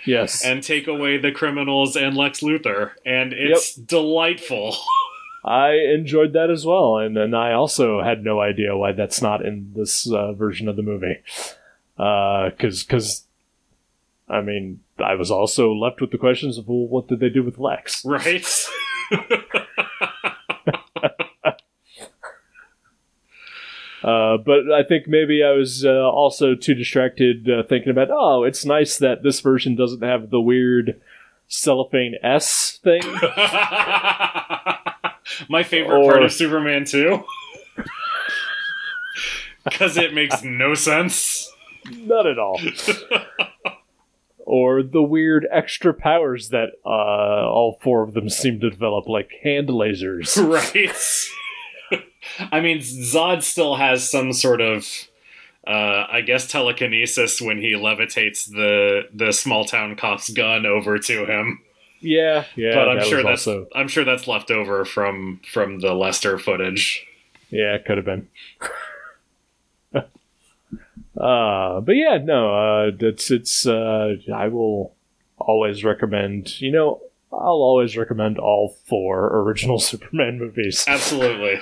yes and take away the criminals and Lex Luthor, and it's delightful. i enjoyed that as well and and i also had no idea why that's not in this uh, version of the movie because because i mean i was also left with the questions of well what did they do with lex right? Uh, but I think maybe I was uh, also too distracted uh, thinking about, oh, it's nice that this version doesn't have the weird cellophane S thing. My favorite Or- part of Superman 2. Because it makes no sense. Not at all. or the weird extra powers that uh, all four of them seem to develop, like hand lasers. right? I mean, Zod still has some sort of, uh, I guess, telekinesis when he levitates the the small town cop's gun over to him. yeah, yeah. but I'm that sure that's also I'm sure that's left over from from the Lester footage. yeah, it could have been. uh, but yeah, no, uh, it's it's. Uh, I will always recommend. You know, I'll always recommend all four original Superman movies, Absolutely.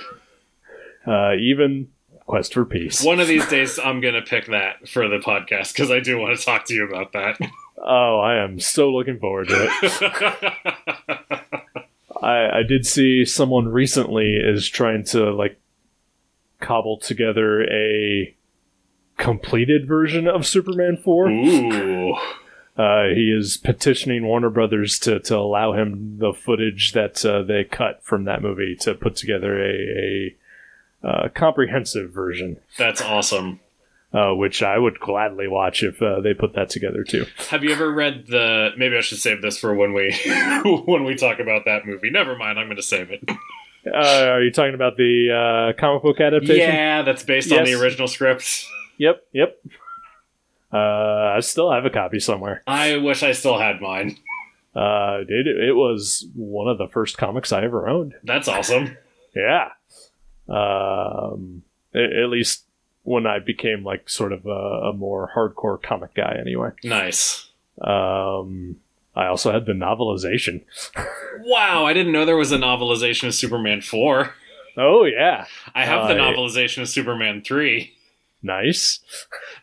Uh, even Quest for Peace. One of these days, I'm gonna pick that for the podcast because I do want to talk to you about that. Oh, I am so looking forward to it. I, I did see someone recently is trying to like cobble together a completed version of Superman 4. Ooh. Uh, he is petitioning Warner Brothers to, to allow him the footage that uh, they cut from that movie to put together a, a uh, comprehensive version, That's awesome. uh, which I would gladly watch if uh, they put that together too. Have you ever read the? Maybe I should save this for when we when we talk about that movie. Never mind. I'm going to save it. Uh, are you talking about the uh, comic book adaptation? Yeah, that's based on the Yes. original script. Yep, yep. Uh, I still have a copy somewhere. I wish I still had mine. Uh, it, it was one of the first comics I ever owned. That's awesome. Yeah. Um, at least when I became like sort of a, a more hardcore comic guy, anyway. Nice. Um, I also had the novelization. Wow, I didn't know there was a novelization of Superman 4. Oh yeah, I have the Uh, novelization of Superman 3 nice.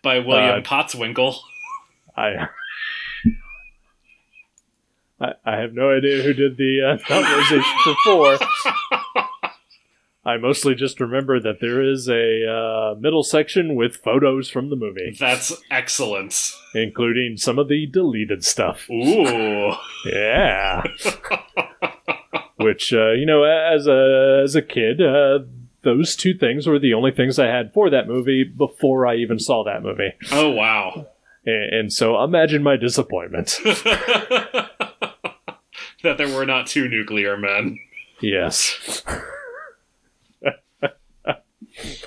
by William Uh. I. I, I have no idea who did the uh, novelization for four. I mostly just remember that there is a uh, middle section with photos from the movie, That's excellent. including some of the deleted stuff. Ooh. Yeah, which uh, you know, as a as a kid, uh, those two things were the only things I had for that movie before I even saw that movie, Oh, wow. and, and so imagine my disappointment. that there were not two nuclear men. Yes.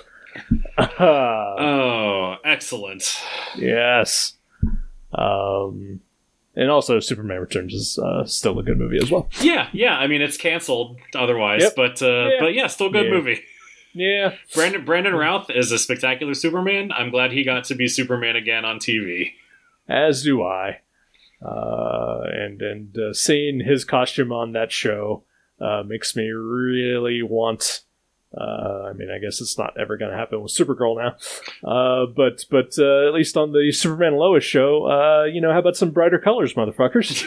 Oh, excellent. yes. Um, and also, Superman Returns is uh, still a good movie as well. Yeah, yeah. I mean, it's canceled otherwise, Yep. but uh, Yeah. but yeah, still good Yeah. movie. Yeah, Brandon Brandon Routh is a spectacular Superman. I'm glad he got to be Superman again on TV. as do I. Uh, and and uh, seeing his costume on that show uh, makes me really want. Uh, I mean, I guess it's not ever going to happen with Supergirl now, uh, but but uh, at least on the Superman and Lois show, uh, you know, how about some brighter colors, motherfuckers?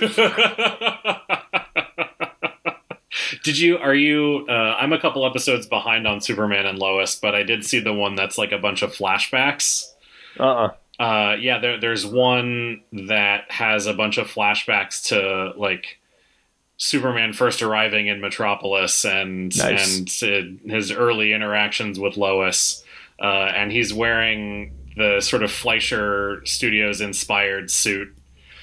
did you? Are you? Uh, I'm a couple episodes behind on Superman and Lois, but I did see the one that's like a bunch of flashbacks. Uh-uh. Uh, yeah, there, there's one that has a bunch of flashbacks to like Superman first arriving in Metropolis and Nice. and uh, his early interactions with Lois, uh, and he's wearing the sort of Fleischer Studios inspired suit,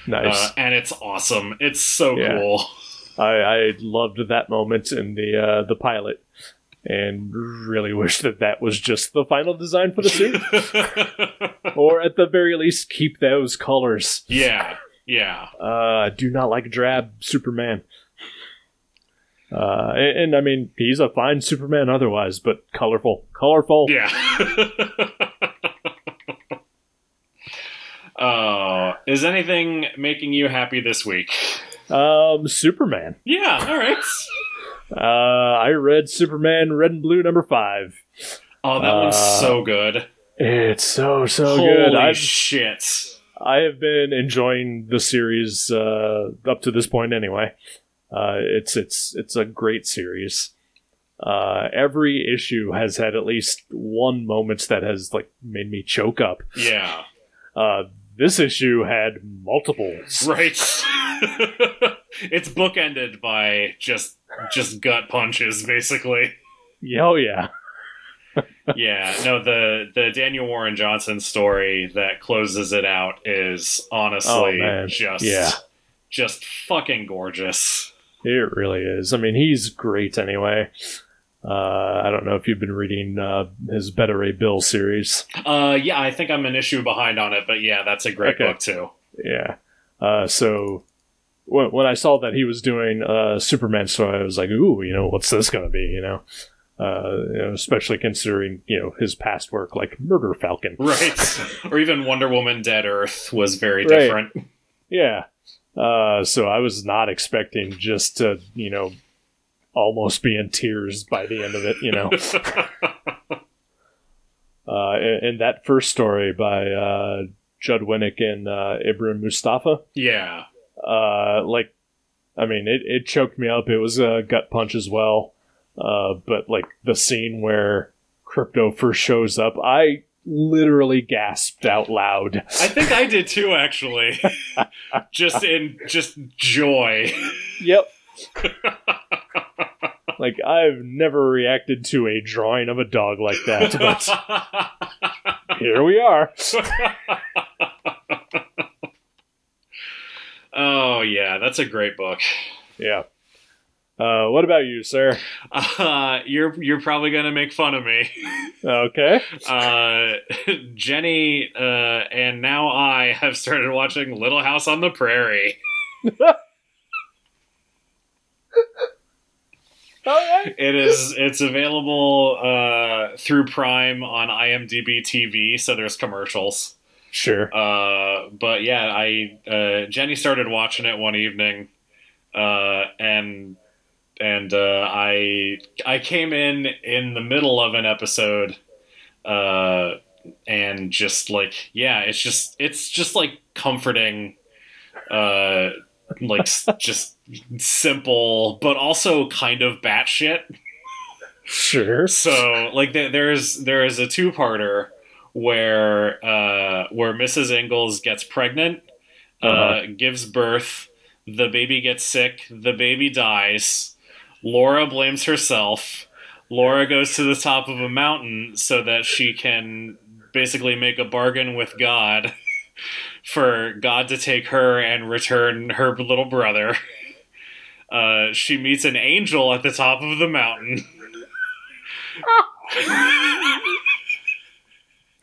Nice. uh, and it's awesome. It's so Yeah. cool. I, I loved that moment in the uh, the pilot, and really wish that that was just the final design for the suit, or at the very least keep those colors. yeah, yeah. Uh, I do not like drab Superman. Uh, and, and I mean, he's a fine Superman otherwise, but colorful, colorful. Yeah. Oh, is anything making you happy this week? Um, Superman. Yeah, all right. Uh, I read Superman Red and Blue number five. Oh, that one's Uh, so good. It's so so Holy good. I've, shit. I have been enjoying the series uh, up to this point anyway. Uh, it's it's it's a great series. Uh, every issue has had at least one moment that has like made me choke up. Yeah. Uh, this issue had multiples. Right. it's bookended by just just gut punches, basically. Yeah, Oh yeah, Yeah, no, the the Daniel Warren Johnson story that closes it out is Oh, honestly man. just Yeah. just fucking gorgeous. It really is. I mean, he's great anyway. Uh, I don't know if you've been reading uh, his Beta Ray Bill series. Uh yeah, I think I'm an issue behind on it, but yeah, that's a great Okay. book too. Yeah. Uh, so when, when I saw that he was doing a Superman story, I was like, ooh, you know, what's this going to be? You know, uh, you know, especially considering you know his past work like Murder Falcon. Right. or even Wonder Woman Dead Earth was very Right. different. Yeah. Uh, so I was not expecting just to you know almost be in tears by the end of it. You know. Uh, and, and that first story by uh, Judd Winick and uh, Ibrahim Moustafa. yeah. uh like i mean it, it choked me up it was a gut punch as well uh but like the scene where Krypto first shows up i literally gasped out loud I think I did too actually. just in just joy. yep like i've never reacted to a drawing of a dog like that but here we are oh yeah, that's a great book. yeah uh what about you sir Uh, you're you're probably gonna make fun of me. okay Uh, Jenny uh, and now I have started watching Little House on the Prairie. right It is it's available uh, through Prime on IMDb TV, so there's commercials. sure Uh, but yeah, I uh, Jenny started watching it one evening, uh, and and uh, I I came in in the middle of an episode, uh, and just like yeah, it's just it's just like comforting, uh, like just simple, but also kind of batshit. sure So like there, there's there is a two parter where uh, where Mrs. Ingalls gets pregnant, uh, Uh-huh. gives birth, the baby gets sick, the baby dies. Laura blames herself. Laura goes to the top of a mountain so that she can basically make a bargain with God for God to take her and return her little brother. Uh, she meets an angel at the top of the mountain.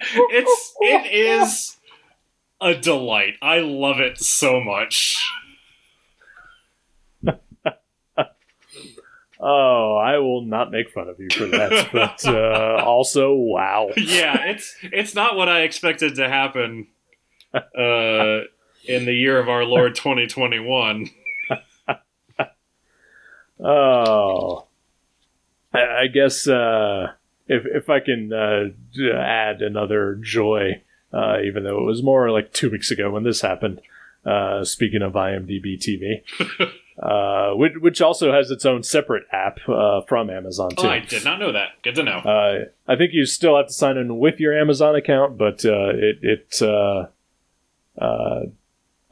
it's it is a delight. I love it so much. Oh, I will not make fun of you for that. but uh, also, wow. Yeah, it's it's not what I expected to happen uh, in the year of our Lord 2021. Oh, I, I guess uh, if if I can uh, add another joy, uh, even though it was more like two weeks ago when this happened. Uh, speaking of IMDb TV, uh, which, which also has its own separate app uh, from Amazon too. Oh, I did not know that. Good to know. Uh, I think you still have to sign in with your Amazon account, but uh, it it uh, uh,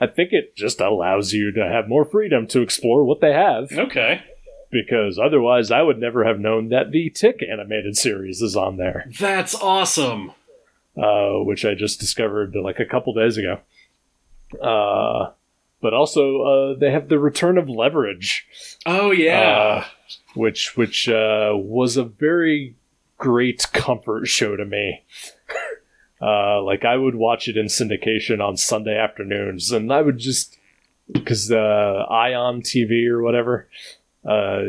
I think it just allows you to have more freedom to explore what they have. Okay, Because otherwise, I would never have known that the Tick animated series is on there. that's awesome. uh, which I just discovered like a couple days ago. Uh, but also uh, they have the return of Leverage, Oh yeah. uh, which which uh, was a very great comfort show to me. uh, like I would watch it in syndication on Sunday afternoons, and I would just because uh, Ion TV or whatever uh,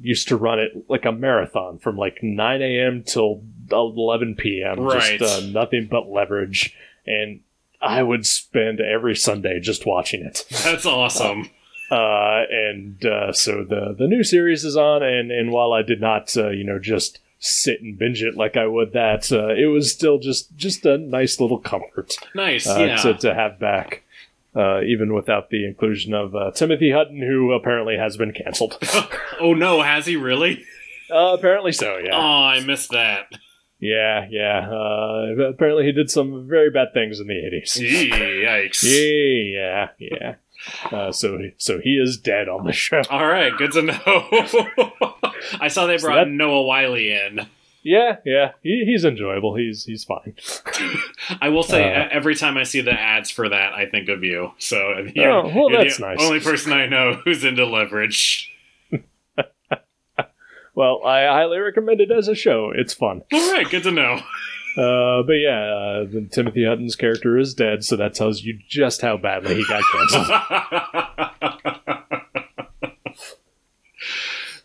used to run it like a marathon from like 9 a.m. till 11 p.m. Right. Just uh, nothing but leverage, and I would spend every Sunday just watching it. That's awesome. Uh, and uh, so the the new series is on, and and while I did not, uh, you know, just sit and binge it like I would that, uh, it was still just just a nice little comfort Nice. uh, yeah. to to have back. Uh, even without the inclusion of uh, Timothy Hutton, who apparently has been canceled. oh no, has he really? uh, apparently so, yeah. Oh, I missed that. Yeah, yeah. Uh, apparently he did some very bad things in the 80s. Yee, Yikes. Yeah, yeah. Uh, so, so he is dead on the show. All right, good to know. I saw they So brought that- Noah Wyle in. Yeah, yeah. He, he's enjoyable. He's he's fine. I will say, Uh, every time I see the ads for that, I think of you. So you're, Oh, well, that's the nice. only person I know who's into leverage. Well, I highly recommend it as a show. It's fun. All right, good to know. Uh, but yeah, uh, Timothy Hutton's character is dead, so that tells you just how badly he got canceled.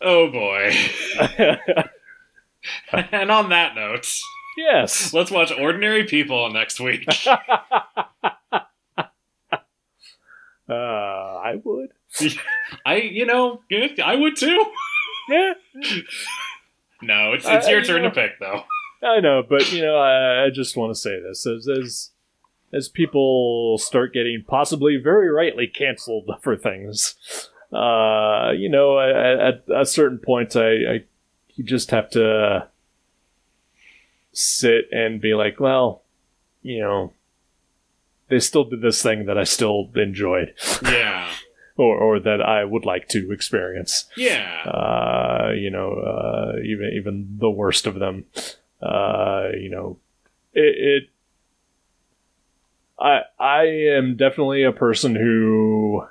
oh boy. and on that note, yes. let's watch Ordinary People next week. Uh, I would. I, you know, I would too. No, it's it's I- your I- turn you to pick though. I know, but you know, I, I just want to say this as as as people start getting possibly very rightly canceled for things. Uh, you know, at, at a certain point, I, I you just have to sit and be like, well, you know, they still did this thing that I still enjoyed, Yeah. Or or that I would like to experience Yeah. uh, you know, uh, even even the worst of them, uh, you know, it, it. I I am definitely a person who.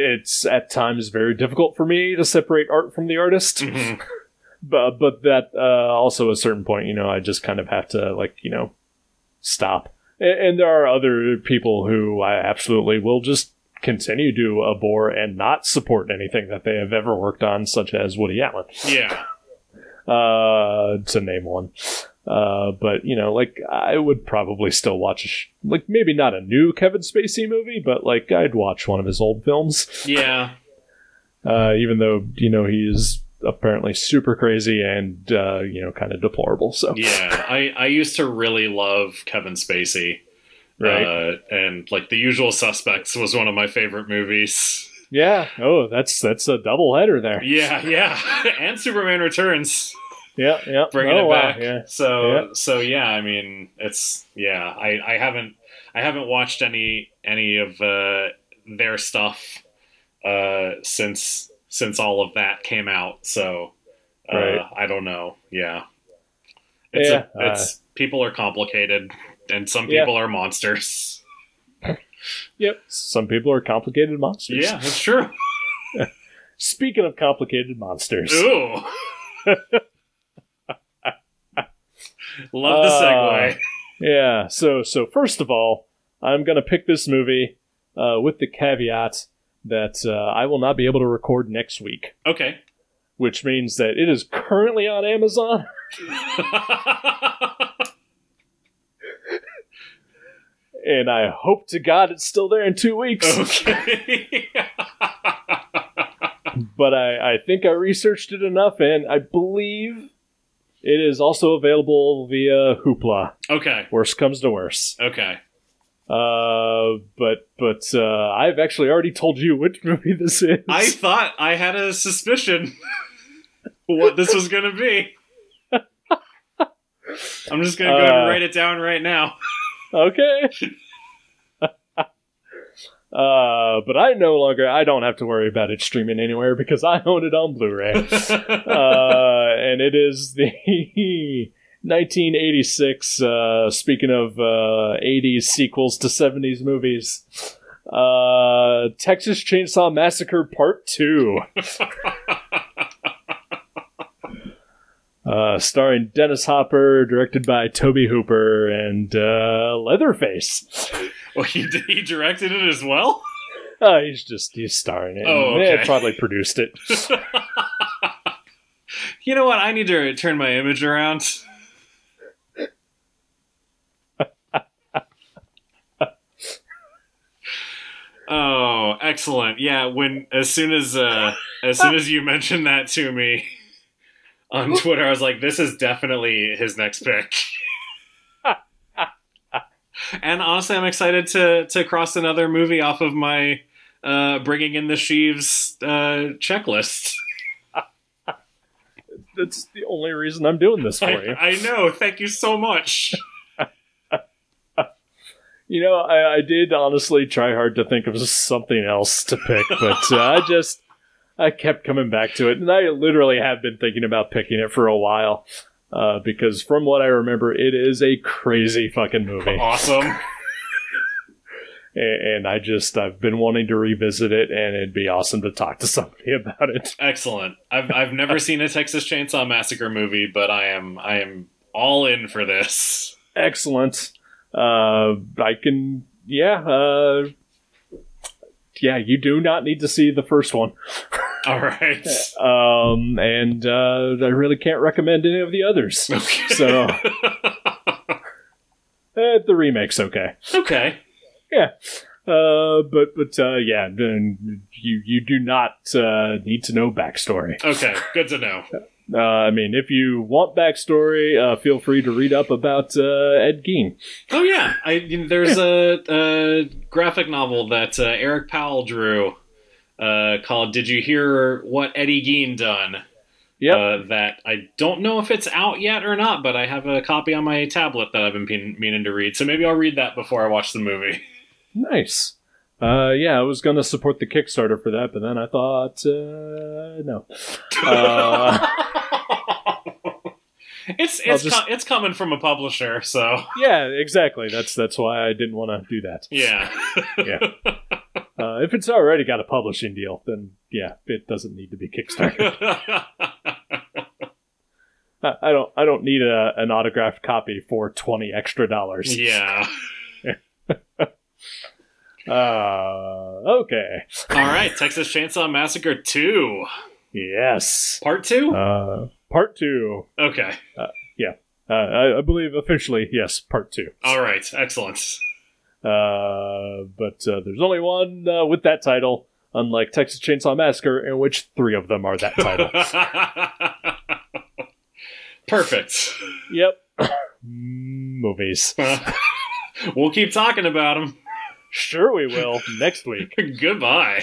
It's at times very difficult for me to separate art from the artist, Mhm. but but that uh, also a certain point, you know, I just kind of have to like you know stop. And, there are other people who I absolutely will just continue to abhor and not support anything that they have ever worked on, such as Woody Allen, Yeah. uh, to name one. Uh, but you know, like I would probably still watch, a sh- like maybe not a new Kevin Spacey movie, but like I'd watch one of his old films, Yeah. uh, even though you know he is apparently super crazy and uh, you know kind of deplorable. So Yeah. I I used to really love Kevin Spacey. right, Uh, and like The Usual Suspects was one of my favorite movies. yeah. Oh, that's that's a double header there. Yeah, yeah. and Superman Returns. Yeah, yeah. bringing oh, it wow, back. Yeah. So Yeah. so yeah, I mean, it's yeah. I I haven't I haven't watched any any of uh, their stuff uh, since since all of that came out. So uh, Right. I don't know. Yeah, it's Yeah, a, it's people are complicated, and some Yeah. people are monsters. Yep. Some people are complicated monsters. Yeah, that's true. Speaking of complicated monsters, Ooh. Love the Uh, segue. yeah. So so first of all, I'm gonna pick this movie uh, with the caveat that uh, I will not be able to record next week, Okay. which means that it is currently on Amazon. And I hope to God it's still there in two weeks. okay. But I, I think I researched it enough, and I believe it is also available via Hoopla. okay. Worst comes to worst. Okay. Uh, but but uh, I've actually already told you which movie this is. I thought I had a suspicion what this was going to be. I'm just going to go Uh, and write it down right now. okay. Uh, but I no longer, I don't have to worry about it streaming anywhere because I own it on Blu-ray. uh, and it is the 1986, uh, speaking of, uh, 80s sequels to 70s movies, uh, Texas Chainsaw Massacre Part 2. Uh, starring Dennis Hopper, directed by Tobe Hooper and uh, Leatherface. well, he, he directed it as well? Uh, he's just he's starring it. Oh, okay. eh, probably produced it. You know what? I need to turn my image around. Oh, excellent. Yeah, when as soon as uh as soon as you mentioned that to me on Twitter, I was like, this is definitely his next pick. and honestly, I'm excited to to cross another movie off of my uh bringing in the sheaves uh checklist. That's the only reason I'm doing this for I, you. I know. Thank you so much. You know, I, I did honestly try hard to think of something else to pick, but uh, I just I kept coming back to it, and I literally have been thinking about picking it for a while. Uh, because from what I remember, it is a crazy fucking movie. Awesome. And I just I've been wanting to revisit it, and it'd be awesome to talk to somebody about it. Excellent. I've I've never seen a Texas Chainsaw Massacre movie, but I am I am all in for this. Excellent. Uh, I can, yeah, uh, yeah. You do not need to see the first one, All right. um, and uh, I really can't recommend any of the others. Okay. So eh, the remake's okay. okay. Yeah. Uh, but but uh, yeah, then you you do not uh, need to know backstory. Okay. Good to know. Uh, I mean, if you want backstory, uh, feel free to read up about uh, Ed Gein. Oh yeah. I you know, there's a, a graphic novel that uh, Eric Powell drew uh, called "Did You Hear What Eddie Gein Done?" Yep. Uh, that I don't know if it's out yet or not, but I have a copy on my tablet that I've been mean- meaning to read. So maybe I'll read that before I watch the movie. Nice. Uh, yeah, I was gonna support the Kickstarter for that, but then I thought, uh, no. Uh, it's it's just- co- it's coming from a publisher, so yeah, exactly. That's that's why I didn't want to do that. yeah. Yeah. Uh, if it's already got a publishing deal, then yeah, it doesn't need to be Kickstarter. I I don't. I don't need a, an autographed copy for twenty extra dollars. yeah. Uh, okay. All right, Texas Chainsaw Massacre 2. Yes. Part 2? Uh, part two. okay. Uh, I, I believe officially, yes, part two. All right, excellent. Uh, but uh, there's only one uh, with that title, unlike Texas Chainsaw Massacre, in which three of them are that title. Perfect. yep. Movies. we'll keep talking about them. Sure, we will next week. Goodbye.